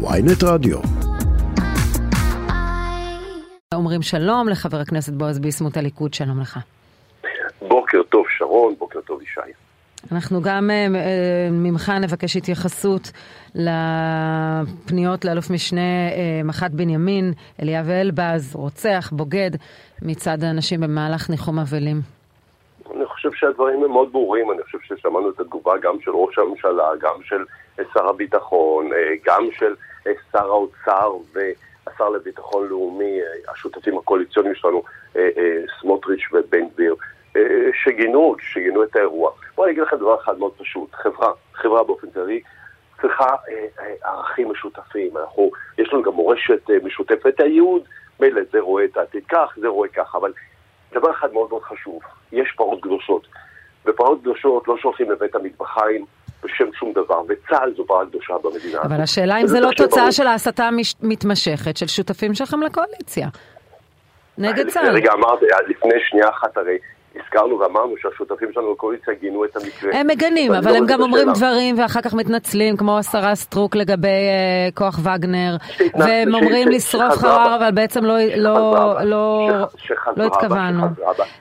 ויינט רדיו. אומרים שלום לחבר הכנסת בועז ביסמוט הליכוד, שלום לך. בוקר טוב שרון, בוקר טוב ישי. אנחנו גם uh, ממך נבקש התייחסות לפניות לאלוף משנה uh, מח"ט בנימין, אליאב אלבז, רוצח, בוגד, מצד האנשים במהלך ניחום אבלים. אני חושב שהדברים הם מאוד ברורים, אני חושב ששמענו את התגובה גם של ראש הממשלה, גם של שר הביטחון, גם של שר האוצר והשר לביטחון לאומי, השותפים הקואליציוניים שלנו, סמוטריץ' ובן גביר. שגינו, שגינו את האירוע. בואו אני אגיד לכם דבר אחד מאוד פשוט. חברה, חברה באופן כללי, צריכה אה, אה, ערכים משותפים. אנחנו, יש לנו גם מורשת אה, משותפת. הייעוד, מילא זה רואה את העתיד כך, זה רואה כך, אבל דבר אחד מאוד מאוד חשוב, יש פרות קדושות. ופרות קדושות לא שולחים לבית המטבחיים בשם שום דבר, וצה"ל זו פרה קדושה במדינה. אבל השאלה אם זה לא תוצאה של ההסתה המתמשכת של שותפים שלכם לקואליציה. נגד צה"ל. רגע, אמרתי, לפני שנייה אחת הרי הזכרנו ואמרנו שהשותפים שלנו בקואליציה גינו את המקרה. הם מגנים, אבל הם גם אומרים דברים ואחר כך מתנצלים, כמו השרה סטרוק לגבי כוח וגנר, והם אומרים לשרוף חרר, אבל בעצם לא התכוונו.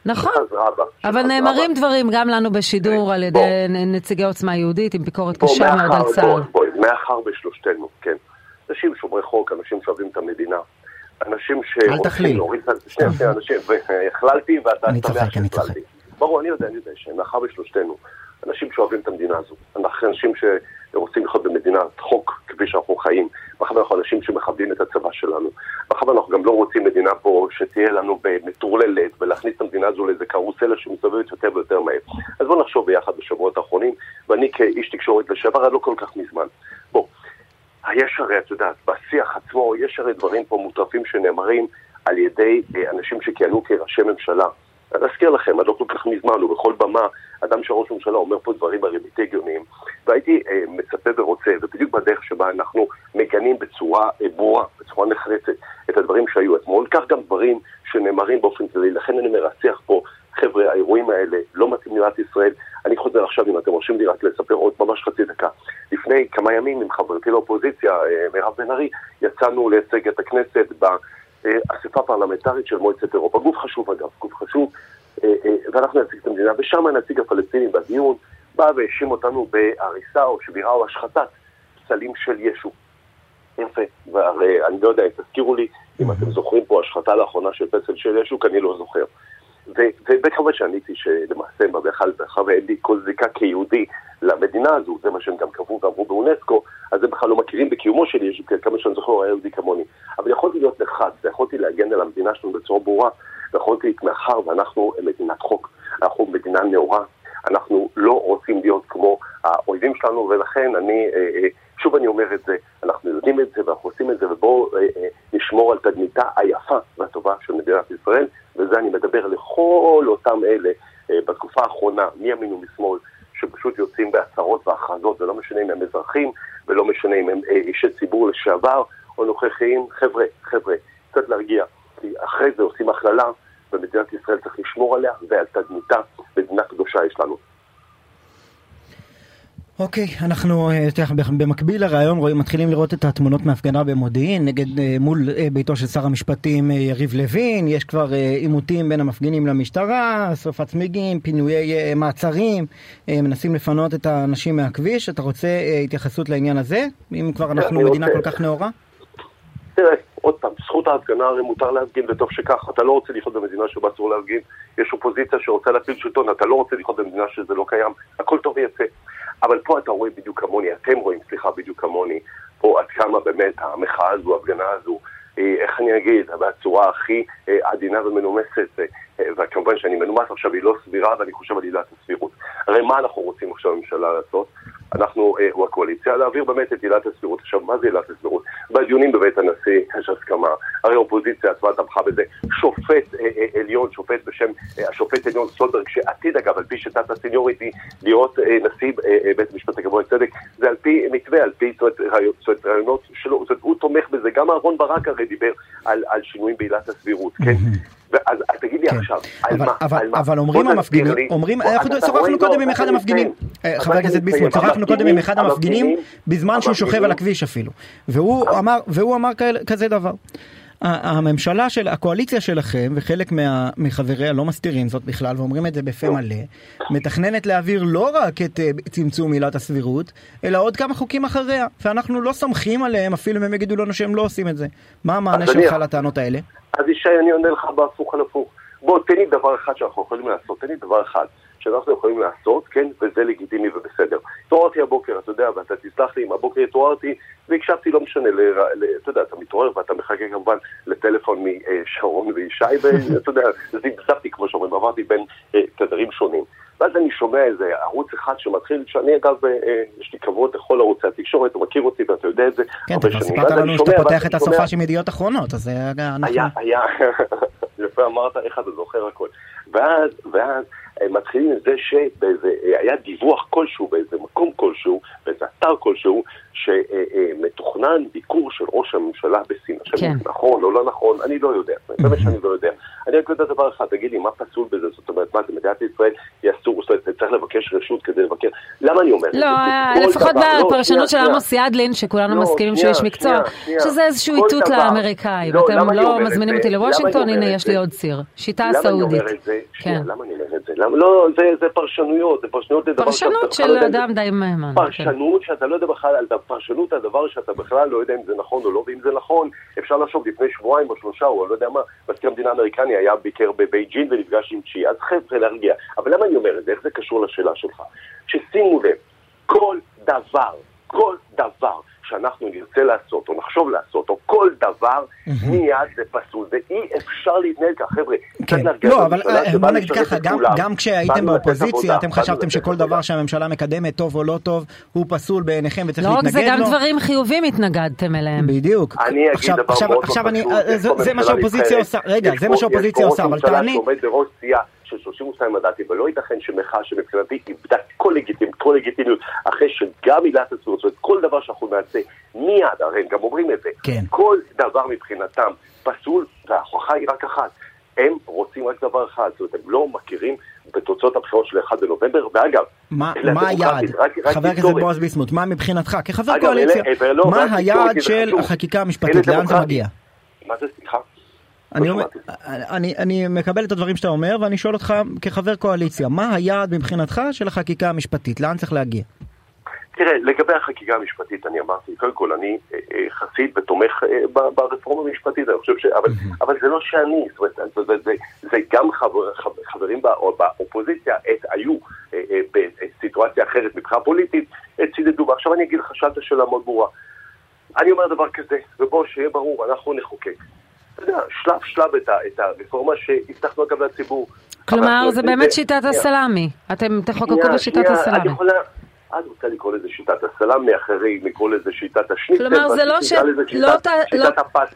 נכון, אבל נאמרים דברים גם לנו בשידור על ידי נציגי עוצמה יהודית, עם ביקורת קשה מאוד על צה"ל. מאחר בשלושתנו, כן. אנשים שומרי חוק, אנשים שאוהבים את המדינה. אנשים ש... אל תכליל. שנייה, שנייה, אנשים, והכללתי ואתה אני צוחק, אני צוחק. ברור, אני יודע, אני יודע, שמאחר בשלושתנו, אנשים שאוהבים את המדינה הזו, אנחנו אנשים שרוצים לחיות במדינת חוק כפי שאנחנו חיים, מאחר אנחנו אנשים שמכבדים את הצבא שלנו, מאחר אנחנו גם לא רוצים מדינה פה שתהיה לנו מטורללת ולהכניס את המדינה הזו לאיזה קרוסלה שמסתובבת יותר ויותר מהר. אז בואו נחשוב ביחד בשבועות האחרונים, ואני כאיש תקשורת לשעבר, לא כל כך מזמן. יש הרי, את יודעת, בשיח עצמו, יש הרי דברים פה מוטרפים שנאמרים על ידי אנשים שכיהנו כראשי ממשלה. אני אזכיר לכם, עד לא כל כך מזמן, ובכל במה, אדם שראש ממשלה אומר פה דברים הרי בלתי הגיוניים, והייתי אה, מצפה ורוצה, ובדיוק בדרך שבה אנחנו מגנים בצורה אה, ברורה, בצורה נחרצת, את הדברים שהיו אתמול, כך גם דברים שנאמרים באופן כללי. לכן אני מרצח פה, חבר'ה, האירועים האלה לא מתאים למדינת ישראל. אני חוזר עכשיו, אם אתם מרשים לי רק לספר עוד ממש חצי דקה. לפני כמה ימים עם חברתי לאופוזיציה, מירב בן ארי, יצאנו לייצג את הכנסת באספה פרלמנטרית של מועצת אירופה. גוף חשוב אגב, גוף חשוב, ואנחנו נציג את המדינה, ושם הנציג הפלסטיני בדיון בא והאשים אותנו בהריסה או שבירה או השחתת פסלים של ישו. יפה, והרי אני לא יודע, תזכירו לי אם אתם זוכרים פה השחתה לאחרונה של פסל של ישו, כי אני לא זוכר. וכמובן שעניתי שלמעשה, מאחר ואין לי כל זיקה כיהודי למדינה הזו, זה מה שהם גם קבעו ואמרו באונסקו, אז הם בכלל לא מכירים בקיומו של ישו, כמה שאני זוכר הוא היה יהודי כמוני. אבל יכולתי להיות נחרץ, ויכולתי להגן על המדינה שלנו בצורה ברורה, ויכולתי, מאחר ואנחנו מדינת חוק, אנחנו מדינה נאורה, אנחנו לא רוצים להיות כמו האויבים שלנו, ולכן אני, שוב אני אומר את זה, אנחנו יודעים את זה ואנחנו עושים את זה, ובואו נשמור על תדמיתה היפה והטובה של מדינת ישראל, וזה אני מדבר לכל אותם אלה בתקופה האחרונה, מימין ומשמאל, שפשוט יוצאים בהצהרות והכרזות, ולא משנה אם הם אזרחים, ולא משנה אם הם אישי ציבור לשעבר או נוכחיים, חבר'ה, חבר'ה, קצת להרגיע, כי אחרי זה עושים הכללה, ומדינת ישראל צריך לשמור עליה ועל תדמיתה, מדינה קדושה יש לנו. אוקיי, okay, אנחנו במקביל לרעיון רואים, מתחילים לראות את התמונות מהפגנה במודיעין נגד מול ביתו של שר המשפטים יריב לוין, יש כבר עימותים בין המפגינים למשטרה, שרפת צמיגים, פינויי מעצרים, מנסים לפנות את האנשים מהכביש, אתה רוצה התייחסות לעניין הזה? אם כבר אנחנו מדינה כל כך נאורה? תראה, עוד פעם, זכות ההפגנה הרי מותר להפגין וטוב שכך, אתה לא רוצה לחיות במדינה שבה אסור להפגין, יש אופוזיציה שרוצה להפיל שלטון, אתה לא רוצה לחיות במדינה שזה לא קיים, הכל טוב ויפה. אבל פה אתה רואה בדיוק כמוני, אתם רואים, סליחה, בדיוק כמוני, פה עד כמה באמת המחאה הזו, ההפגנה הזו, איך אני אגיד, בצורה הכי עדינה ומנומסת, וכמובן שאני מנומס עכשיו, היא לא סבירה, ואני חושב על עילת הסבירות. הרי מה אנחנו רוצים עכשיו הממשלה לעשות? אנחנו, או הקואליציה, להעביר באמת את עילת הסבירות. עכשיו, מה זה עילת הסבירות? בדיונים בבית הנשיא יש הסכמה, הרי האופוזיציה עצמה תמכה בזה, שופט עליון, שופט בשם השופט עליון סולברג, שעתיד אגב, על פי שיטת הסניוריטי, להיות נשיא בית המשפט הגבוה לצדק, זה על פי מתווה, על פי רעיונות שלו, הוא תומך בזה, גם אהרון ברק הרי דיבר על, שינויים בעילת הסבירות, כן? אז לי כן. עכשיו, אבל, מה, אבל, אבל אומרים המפגינים, אומרים, אנחנו שוחחנו קודם עם אחד המפגינים, אה, חבר הכנסת ביסמוט, שוחחנו קודם עם אחד המפגינים בזמן שהוא שוכב על הכביש אפילו, והוא אמר, כזה דבר. הממשלה של, הקואליציה שלכם, וחלק מה, מחבריה לא מסתירים זאת בכלל, ואומרים את זה בפה מלא, מתכננת להעביר לא רק את uh, צמצום עילת הסבירות, אלא עוד כמה חוקים אחריה, ואנחנו לא סומכים עליהם, אפילו אם הם יגידו לנו שהם לא עושים את זה. מה המענה שלך. לטענות האלה? אז ישי, אני עונה לך בהפוך על הפוך. בוא, תן לי דבר אחד שאנחנו יכולים לעשות, תן לי דבר אחד. שאנחנו יכולים לעשות, כן, וזה לגיטימי ובסדר. התעוררתי הבוקר, אתה יודע, ואתה תסלח לי, אם הבוקר התעוררתי והקשבתי, לא משנה, ל, ל, אתה יודע, אתה מתעורר ואתה מחכה כמובן לטלפון משרון וישי, ואתה יודע, זיבזבתי, כמו שאומרים, עברתי בין אה, תדרים שונים. ואז אני שומע איזה ערוץ אחד שמתחיל, שאני אגב, אה, אה, יש לי כבוד לכל ערוצי התקשורת, הוא מכיר אותי ואתה יודע את זה. כן, אתה כבר סיפרת לנו שאתה פותח את הסופה של ידיעות אחרונות, אז זה אנחנו... היה, היה, יפה אמרת, איך אתה זוכר הכל. ואז, ואז... מתחילים עם זה שהיה דיווח כלשהו באיזה מקום כלשהו, באיזה אתר כלשהו, שמתוכנן ביקור של ראש הממשלה בסין. כן. נכון או לא נכון, אני לא יודע. באמת שאני לא יודע. אני רק יודע דבר אחד, תגיד לי, מה פסול בזה? זאת אומרת, מה זה מדינת ישראל, היא אסור, זאת אומרת, צריך לבקש רשות כדי לבקר. למה אני אומר את זה? לא, לפחות לא, בפרשנות של עמוס ידלין, שכולנו לא, מסכימים שהוא איש מקצוע, שזה איזשהו איתות לאמריקאים. אתם לא מזמינים אותי לוושינגטון, הנה, יש לי עוד ציר. שיטה סעודית. כן. למה אני אומר את זה? לא, זה פרשנויות, זה פרשנויות לדבר פרשנות של אדם די מהימן. כן. פרשנות שאתה לא יודע בכלל, פרשנות הדבר שאתה בכלל לא יודע אם זה נכון או לא, ואם זה נכון, אפשר לחשוב לפני שבועיים או שלושה, או לא יודע מה, מזכיר המדינה האמריקני היה ביקר בבייג'ין ונפגש עם צ'י, אז חבר'ה להרגיע. אבל למה אני אומר את זה? איך זה קשור לשאלה שלך? ששימו לב, כל דבר, כל דבר שאנחנו נרצה לעשות, או נחשוב לעשות, או כל דבר, מיד זה פסול. ואי אפשר להתנהל ככה, חבר'ה. כן, לא, אבל אה, בוא נגיד ככה, גם כשהייתם באופוזיציה, אתם חשבתם שכל דבר שהממשלה מקדמת, טוב או לא טוב, הוא פסול בעיניכם וצריך להתנגד לו. לא רק זה, גם דברים חיובים התנגדתם אליהם. בדיוק. אני אגיד דבר מאוד פשוט. אה, זה מה שהאופוזיציה עושה, רגע, זה מה שהאופוזיציה עושה, אבל תעני. של 32 מנדטים, ולא ייתכן שמחאה שמבחינתי איבדה כל לגיטימיות, כל לגיטימיות, אחרי שגם עילת הסבירות, זאת אומרת, כל דבר שאנחנו נעשה מיד, הרי הם גם אומרים את זה, כן. כל דבר מבחינתם פסול, וההוכחה היא רק אחת. הם רוצים רק דבר אחד, זאת אומרת, הם לא מכירים בתוצאות הבחירות של 1 בנובמבר, ואגב, מה, מה היעד? חבר הכנסת בועז ביסמוט, מה מבחינתך, כחבר אגב, קואליציה, אלה, לא, מה היעד של החקיקה המשפטית, לאן זה מגיע? מה זה, סליחה? אני, אומר, אני, אני מקבל את הדברים שאתה אומר ואני שואל אותך כחבר קואליציה, מה היעד מבחינתך של החקיקה המשפטית? לאן צריך להגיע? תראה, לגבי החקיקה המשפטית אני אמרתי, קודם כל אני אה, אה, חסיד ותומך אה, ברפורמה המשפטית, אני חושב ש... אבל, אבל זה לא שאני, זאת אומרת, זה, זה, זה, זה גם חבר, חבר, חברים בא, באופוזיציה עת היו בסיטואציה אחרת מבחינה פוליטית, צידדו, ועכשיו אני אגיד לך, שאלת שאלה מאוד ברורה. אני אומר דבר כזה, ובואו שיהיה ברור, אנחנו נחוקק. אתה יודע, שלב שלב את, את הרפורמה שהבטחנו אגב לציבור. כלומר, זה באמת שיטת הסלאמי. אתם תחוקקו בשיטת הסלאמי. את רוצה לקרוא לזה שיטת הסלאמי, אחרים לקרוא לזה שיטת השניצל. כלומר, זה לא ש... לא, לא,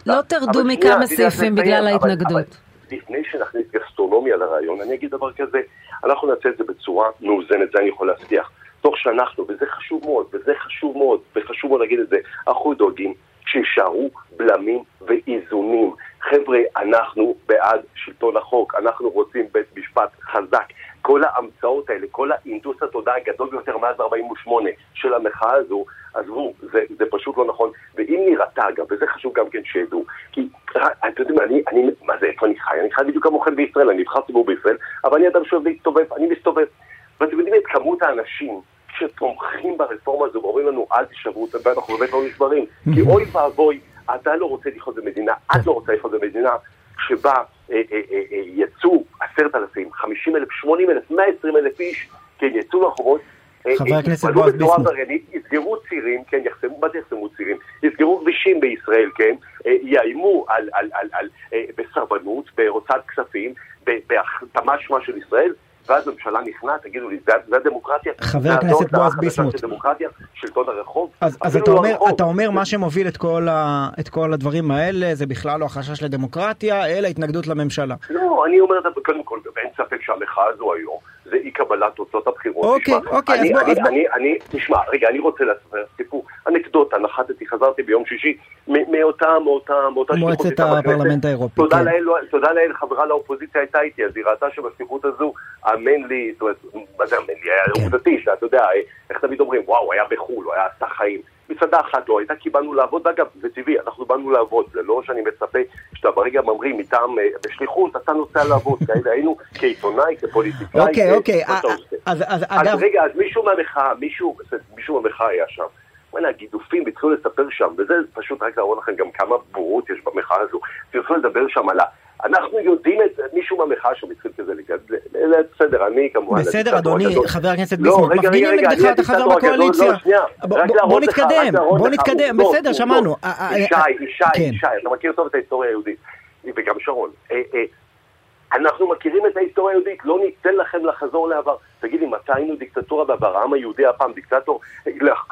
לא תרדו מכמה סעיפים בגלל ההתנגדות. לפני שנכניס גסטרונומיה לרעיון, אני אגיד דבר כזה, אנחנו נעשה את זה בצורה מאוזנת, זה אני יכול להבטיח. תוך שאנחנו, וזה חשוב מאוד, וזה חשוב מאוד, וחשוב מאוד להגיד את זה, אנחנו דואגים שישארו בלמים ואיזונים. חבר'ה, אנחנו בעד שלטון החוק, אנחנו רוצים בית משפט חזק. כל ההמצאות האלה, כל האינדוס התודעה הגדול ביותר מאז 48' של המחאה הזו, עזבו, זה, זה פשוט לא נכון. ואם נראתה, אגב, וזה חשוב גם כן שידעו, כי אתם יודעים, אני, אני, מה זה, איפה אני חי? אני חי בדיוק כמוכם בישראל, אני נבחר ציבור בישראל, אבל אני אדם שאוהב להסתובב, אני מסתובב. ואתם יודעים את כמות האנשים שתומכים ברפורמה הזו ואומרים לנו, אל תישברו, ואנחנו באמת לא נשברים. כי אוי ואבוי, אתה לא רוצה לחיות במדינה, את לא רוצה לחיות במדינה שבה אה, אה, אה, יצאו עשרת אלפים, חמישים אלף, שמונים אלף, מאה עשרים אלף איש, כן, יצאו לרחובות. חבר הכנסת בועז ביסמוט. יסגרו צירים, כן, יחסמו, מה זה יחסמו צירים? יסגרו כבישים בישראל, כן, יאיימו על, על, על, על, בסרבנות, בהוצאת כספים, בהחתמה שמה של ישראל, ואז הממשלה נכנעת, תגידו לי, זה הדמוקרטיה? חבר הכנסת בועז ביסמוט. דמוקרטיה, שלטון הרחוב. אז, אז אתה, אומר, אתה אומר מה שמוביל את כל, ה, את כל הדברים האלה, זה בכלל לא החשש לדמוקרטיה, אלא התנגדות לממשלה. לא, אני אומר, קודם כל, אין ספק שהמחאה הזו היום, זה אי קבלת תוצאות הבחירות. אוקיי, תשמע, אוקיי, אני, אז בוא, אני, אז בוא. אני, אני, תשמע, רגע, אני רוצה לספר סיפור, אנקדוטה, נחתתי, חזרתי ביום שישי מאותה, מאותה, מאותה מועצת. הפרלמנט האירופי, תודה כן. לאל, תודה לאל, חברה לאופוזיציה הייתה איתי, אז היא ראתה שבשליחות הזו, האמן לי, זאת אומרת, מה זה האמן לי, היה כן. עובדתי, אתה יודע, איך תמיד אומרים, וואו, היה בחו"ל, הוא היה עשה חיים. מצדה אחת לא הייתה, כי באנו לעבוד, אגב, זה טבעי, אנחנו באנו לעבוד, זה לא שאני מצפה שאתה ברגע ממריא מטעם אה, בשליחות, אתה נוסע לעבוד, כאלה היינו כעיתונאי, כפוליטיקאי. אוקיי, אוקיי, אה, עושה? אז- אז אז אגב, רגע, אז מישהו מהמחאה, מישהו, מישהו מהמחאה היה שם. וואלה, הגידופים התחילו לספר שם, וזה פשוט רק להראות לכם גם כמה בורות יש במחאה הזו. התחילו לדבר שם על. אנחנו יודעים את זה, מישהו מהמחאה שם התחיל כזה לגדל, בסדר, אני כמובן... בסדר, אדוני. חבר הכנסת לא, ביסמוט, מפגינים נגדך, אתה חבר בקואליציה. לא, שנייה, בוא- נתקדם, בוא נתקדם, בסדר, עובדות. שמענו. אה, אה, ישי, אה, ישי, כן. ישי, אתה מכיר טוב את ההיסטוריה היהודית, וגם שרון. אנחנו מכירים את ההיסטוריה היהודית, לא ניתן לכם לחזור לעבר. תגידי, מתי היינו דיקטטורה בעבר? העם היהודי היה פעם דיקטטור?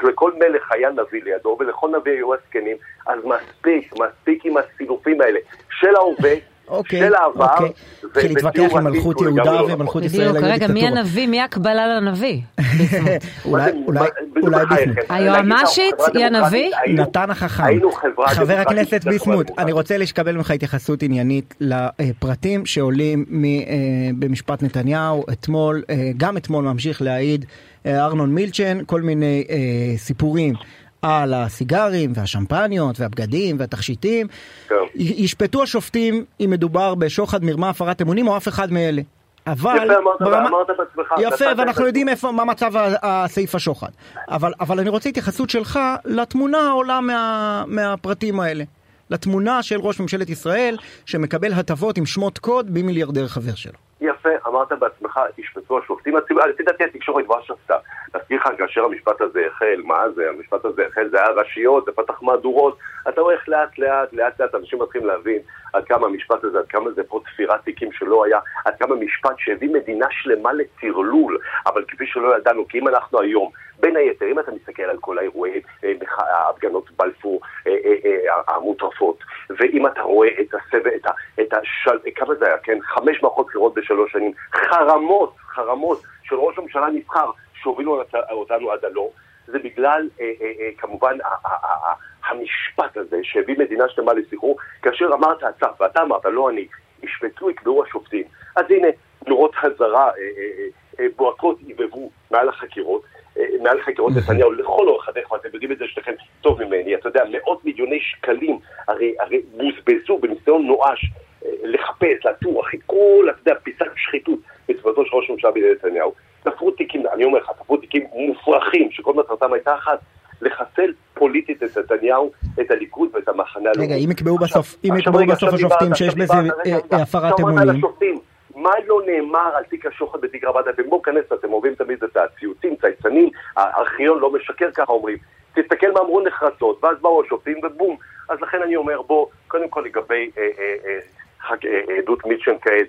לכל מלך היה נביא לידו, ולכל נביא היו הזקנים, אז מספיק, מספיק עם הסילופים האלה של ההווה, אוקיי, של העבר, אוקיי. התחיל להתווכח עם מלכות יהודה לא ומלכות. ישראל בדיוק, רגע, מי. הנביא? מי הקבלה לנביא? אולי, אולי. ביסמוט. היועמ"שית היא הנביא? נתן החכם. חבר הכנסת ביסמוט. אני רוצה לקבל ממך התייחסות עניינית לפרטים שעולים אה, במשפט נתניהו אתמול, אה, גם אתמול ממשיך להעיד אה, ארנון מילצ'ן, כל מיני סיפורים. על הסיגרים והשמפניות והבגדים והתכשיטים. כן. ישפטו השופטים אם מדובר בשוחד, מרמה, הפרת אמונים או אף אחד מאלה. אבל יפה, אמרת- ברמה- אמרת בעצמך, יפה, ואנחנו יודעים איפה, מה מצב הסעיף השוחד. אבל, אבל אני רוצה התייחסות שלך לתמונה העולה מה, מהפרטים האלה. לתמונה של ראש ממשלת ישראל שמקבל הטבות עם שמות קוד במיליארדר חבר שלו. יפה, אמרת בעצמך, ישפטו השופטים, הציבור- לפי דעתי התקשורת כבר שפטה. להזכיר לך, כאשר המשפט הזה החל, מה זה, המשפט הזה החל, זה היה ראשיות, זה פתח מהדורות, אתה רואה איך לאט לאט, לאט לאט אנשים מתחילים להבין עד כמה המשפט הזה, עד כמה זה פה תפירת תיקים שלא היה, עד כמה משפט שהביא מדינה שלמה לטרלול, אבל כפי שלא ידענו, כי אם אנחנו היום, בין היתר, אם אתה מסתכל על כל האירועי אה, ההפגנות בלפור אה, אה, המוטרפות, ואם אתה רואה את הסבב, את ה... את השל... כמה זה היה, כן? חמש מערכות בחירות בשלוש שנים, חרמות, חרמות של ראש הממשלה נבחר שהובילו אותנו- עד הלום, זה בגלל כמובן המשפט הזה שהביא מדינה שלמה לסחרור, כאשר אמרת אתה, ואתה אמרת, לא אני, ישפטו, יקבעו השופטים. אז הנה, נורות חזרה בוהקות עיבבו מעל החקירות. אה, מעל חקירות נתניהו לכל אורך הדרך, ואתם יודעים את זה שניכם טוב ממני, אתה יודע, מאות מיליוני שקלים הרי, הרי בוזבזו בניסיון נואש אה, לחפש, לעצור, אחרי כל, אתה יודע, פיסת שחיתות בסביבתו של ראש הממשלה בנימין נתניהו. תפרו תיקים, אני אומר לך, תפרו תיקים מופרכים, שכל מטרתם הייתה אחת, לחסל פוליטית את נתניהו, את הליכוד ואת המחנה הלאומי. רגע, אם יקבעו בסוף, אם יקבעו השופטים שיש בזה אה, רגע. הפרת אמונים. מה לא נאמר על תיק השוחד בתיק רבת אתם בואו כנס, אתם אוהבים תמיד את הציוצים, צייצנים, הארכיון לא משקר ככה אומרים. תסתכל מה אמרו נחרצות, ואז באו השופטים ובום. אז לכן אני אומר, בוא, קודם כל לגבי אה, אה, אה, עדות מיטשן כעת,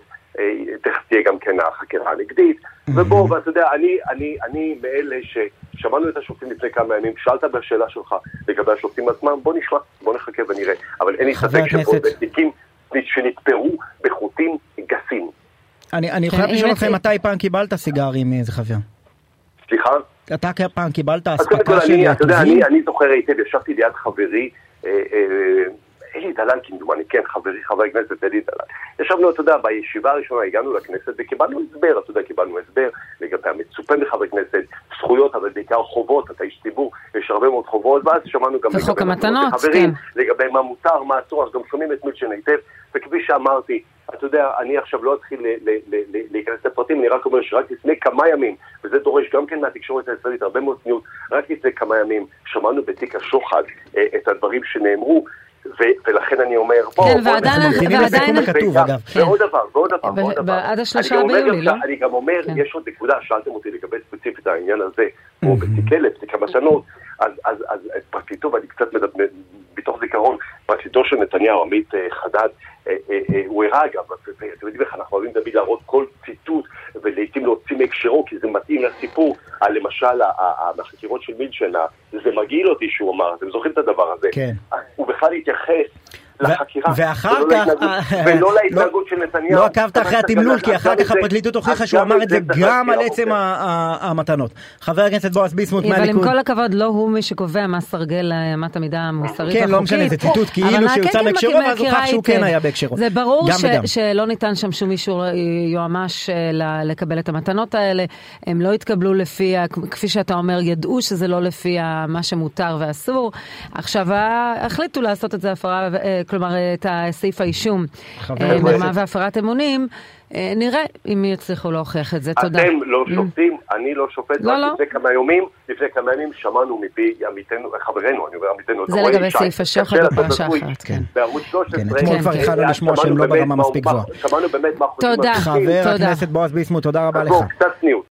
תכף תהיה גם כן החקירה הנגדית, ובוא, ואתה יודע, אני, אני, אני מאלה ששמענו את השופטים לפני כמה ימים, שאלת בשאלה שלך לגבי השופטים עצמם, בוא נשמע, בוא נחכה ונראה. אבל אין לי ספק שפה הכנסת- זה תיקים שנתפרו. אני אני כן, חייב אם לשאול אותך מתי פעם קיבלת סיגרים מאיזה חבר. סליחה? אתה פעם קיבלת אספקה של אני, אתה יודע, טובין? אני, אני זוכר היטב, ישבתי ליד חברי, אה, אה, אלי דלל כמדומני, כן, חברי חבר הכנסת אלי דלל. ישבנו, אתה יודע, בישיבה הראשונה הגענו לכנסת וקיבלנו הסבר, אתה יודע, קיבלנו הסבר לגבי המצופה מחבר כנסת, זכויות, אבל בעיקר חובות, אתה איש ציבור, יש הרבה מאוד חובות, ואז שמענו גם לגבי המתנות, כן. לגבי מה מותר, מה אסור, אז גם שומעים את מילצ'ן היטב, וכפי שאמרתי, אתה יודע, אני עכשיו לא אתחיל להיכנס לפרטים, אני רק אומר שרק לפני כמה ימים, וזה דורש גם כן מהתקשורת הישראלית הרבה מאוד צניעות, רק לפני כמה ימים שמענו בתיק השוחד אה, את הדברים שנאמרו, ו- ולכן אני אומר, בוא, כן, בוא ועדיין- וגם- אגב. כן. ועוד דבר, ועוד דבר, ועוד דבר. עד השלושה ביולי, לא? אני גם אומר, כן. יש עוד נקודה, שאלתם אותי לגבי ספציפית העניין הזה, או בתיק אלה, בתיק המתנות, אז, פרקליטו, ואני קצת מדבר, מתוך זיכרון, פרקליטו של נתניהו, עמית אה, חדד, הוא הראה אגב, ואתם יודעים איך אנחנו אוהבים תמיד להראות כל ציטוט, ולעיתים להוציא מהקשרו, כי זה מתאים לסיפור, על למשל החקירות של מילצ'ן, זה מגעיל אותי שהוא אמר, אתם זוכרים את הדבר הזה? כן. הוא בכלל התייחס לחקירה. ואחר כך... ולא להתנהגות של נתניהו. לא עקבת אחרי התמלול, כי אחר כך הפרקליטות הוכיחה שהוא אמר את זה גם על עצם המתנות. חבר הכנסת בועז ביסמוט מהליכוד. אבל עם כל הכבוד, לא הוא מי שקובע מה סרגל אמת המידה המוסרית החוקית. כן, לא משנה, זה ציטוט כאילו שיוצא בהקשרו, ואז הוכח שהוא כן היה בהקשרו. זה ברור שלא ניתן שם שום אישור יועמ"ש לקבל את המתנות האלה. הם לא התקבלו לפי, כפי שאתה אומר, ידעו שזה לא לפי מה שמותר ואסור. עכשיו, החליטו לעשות את זה הפרה, כלומר, את הסעיף האישום, מרמה והפרת אמונים. נראה אם יצליחו להוכיח את זה, תודה. אתם לא שופטים, אני לא שופט, לא, לא. לפני כמה ימים, לפני כמה ימים שמענו מפי עמיתנו, חברנו, אני אומר עמיתנו, זה לגבי סעיף השוחד בפרשה אחת, כן. בערוץ 13, אתמול כבר התחלנו לשמוע שהם לא ברמה מספיק גבוהה. שמענו באמת מה חושבים. תודה, חבר הכנסת בועז ביסמוט, תודה רבה לך. קצת צניעות.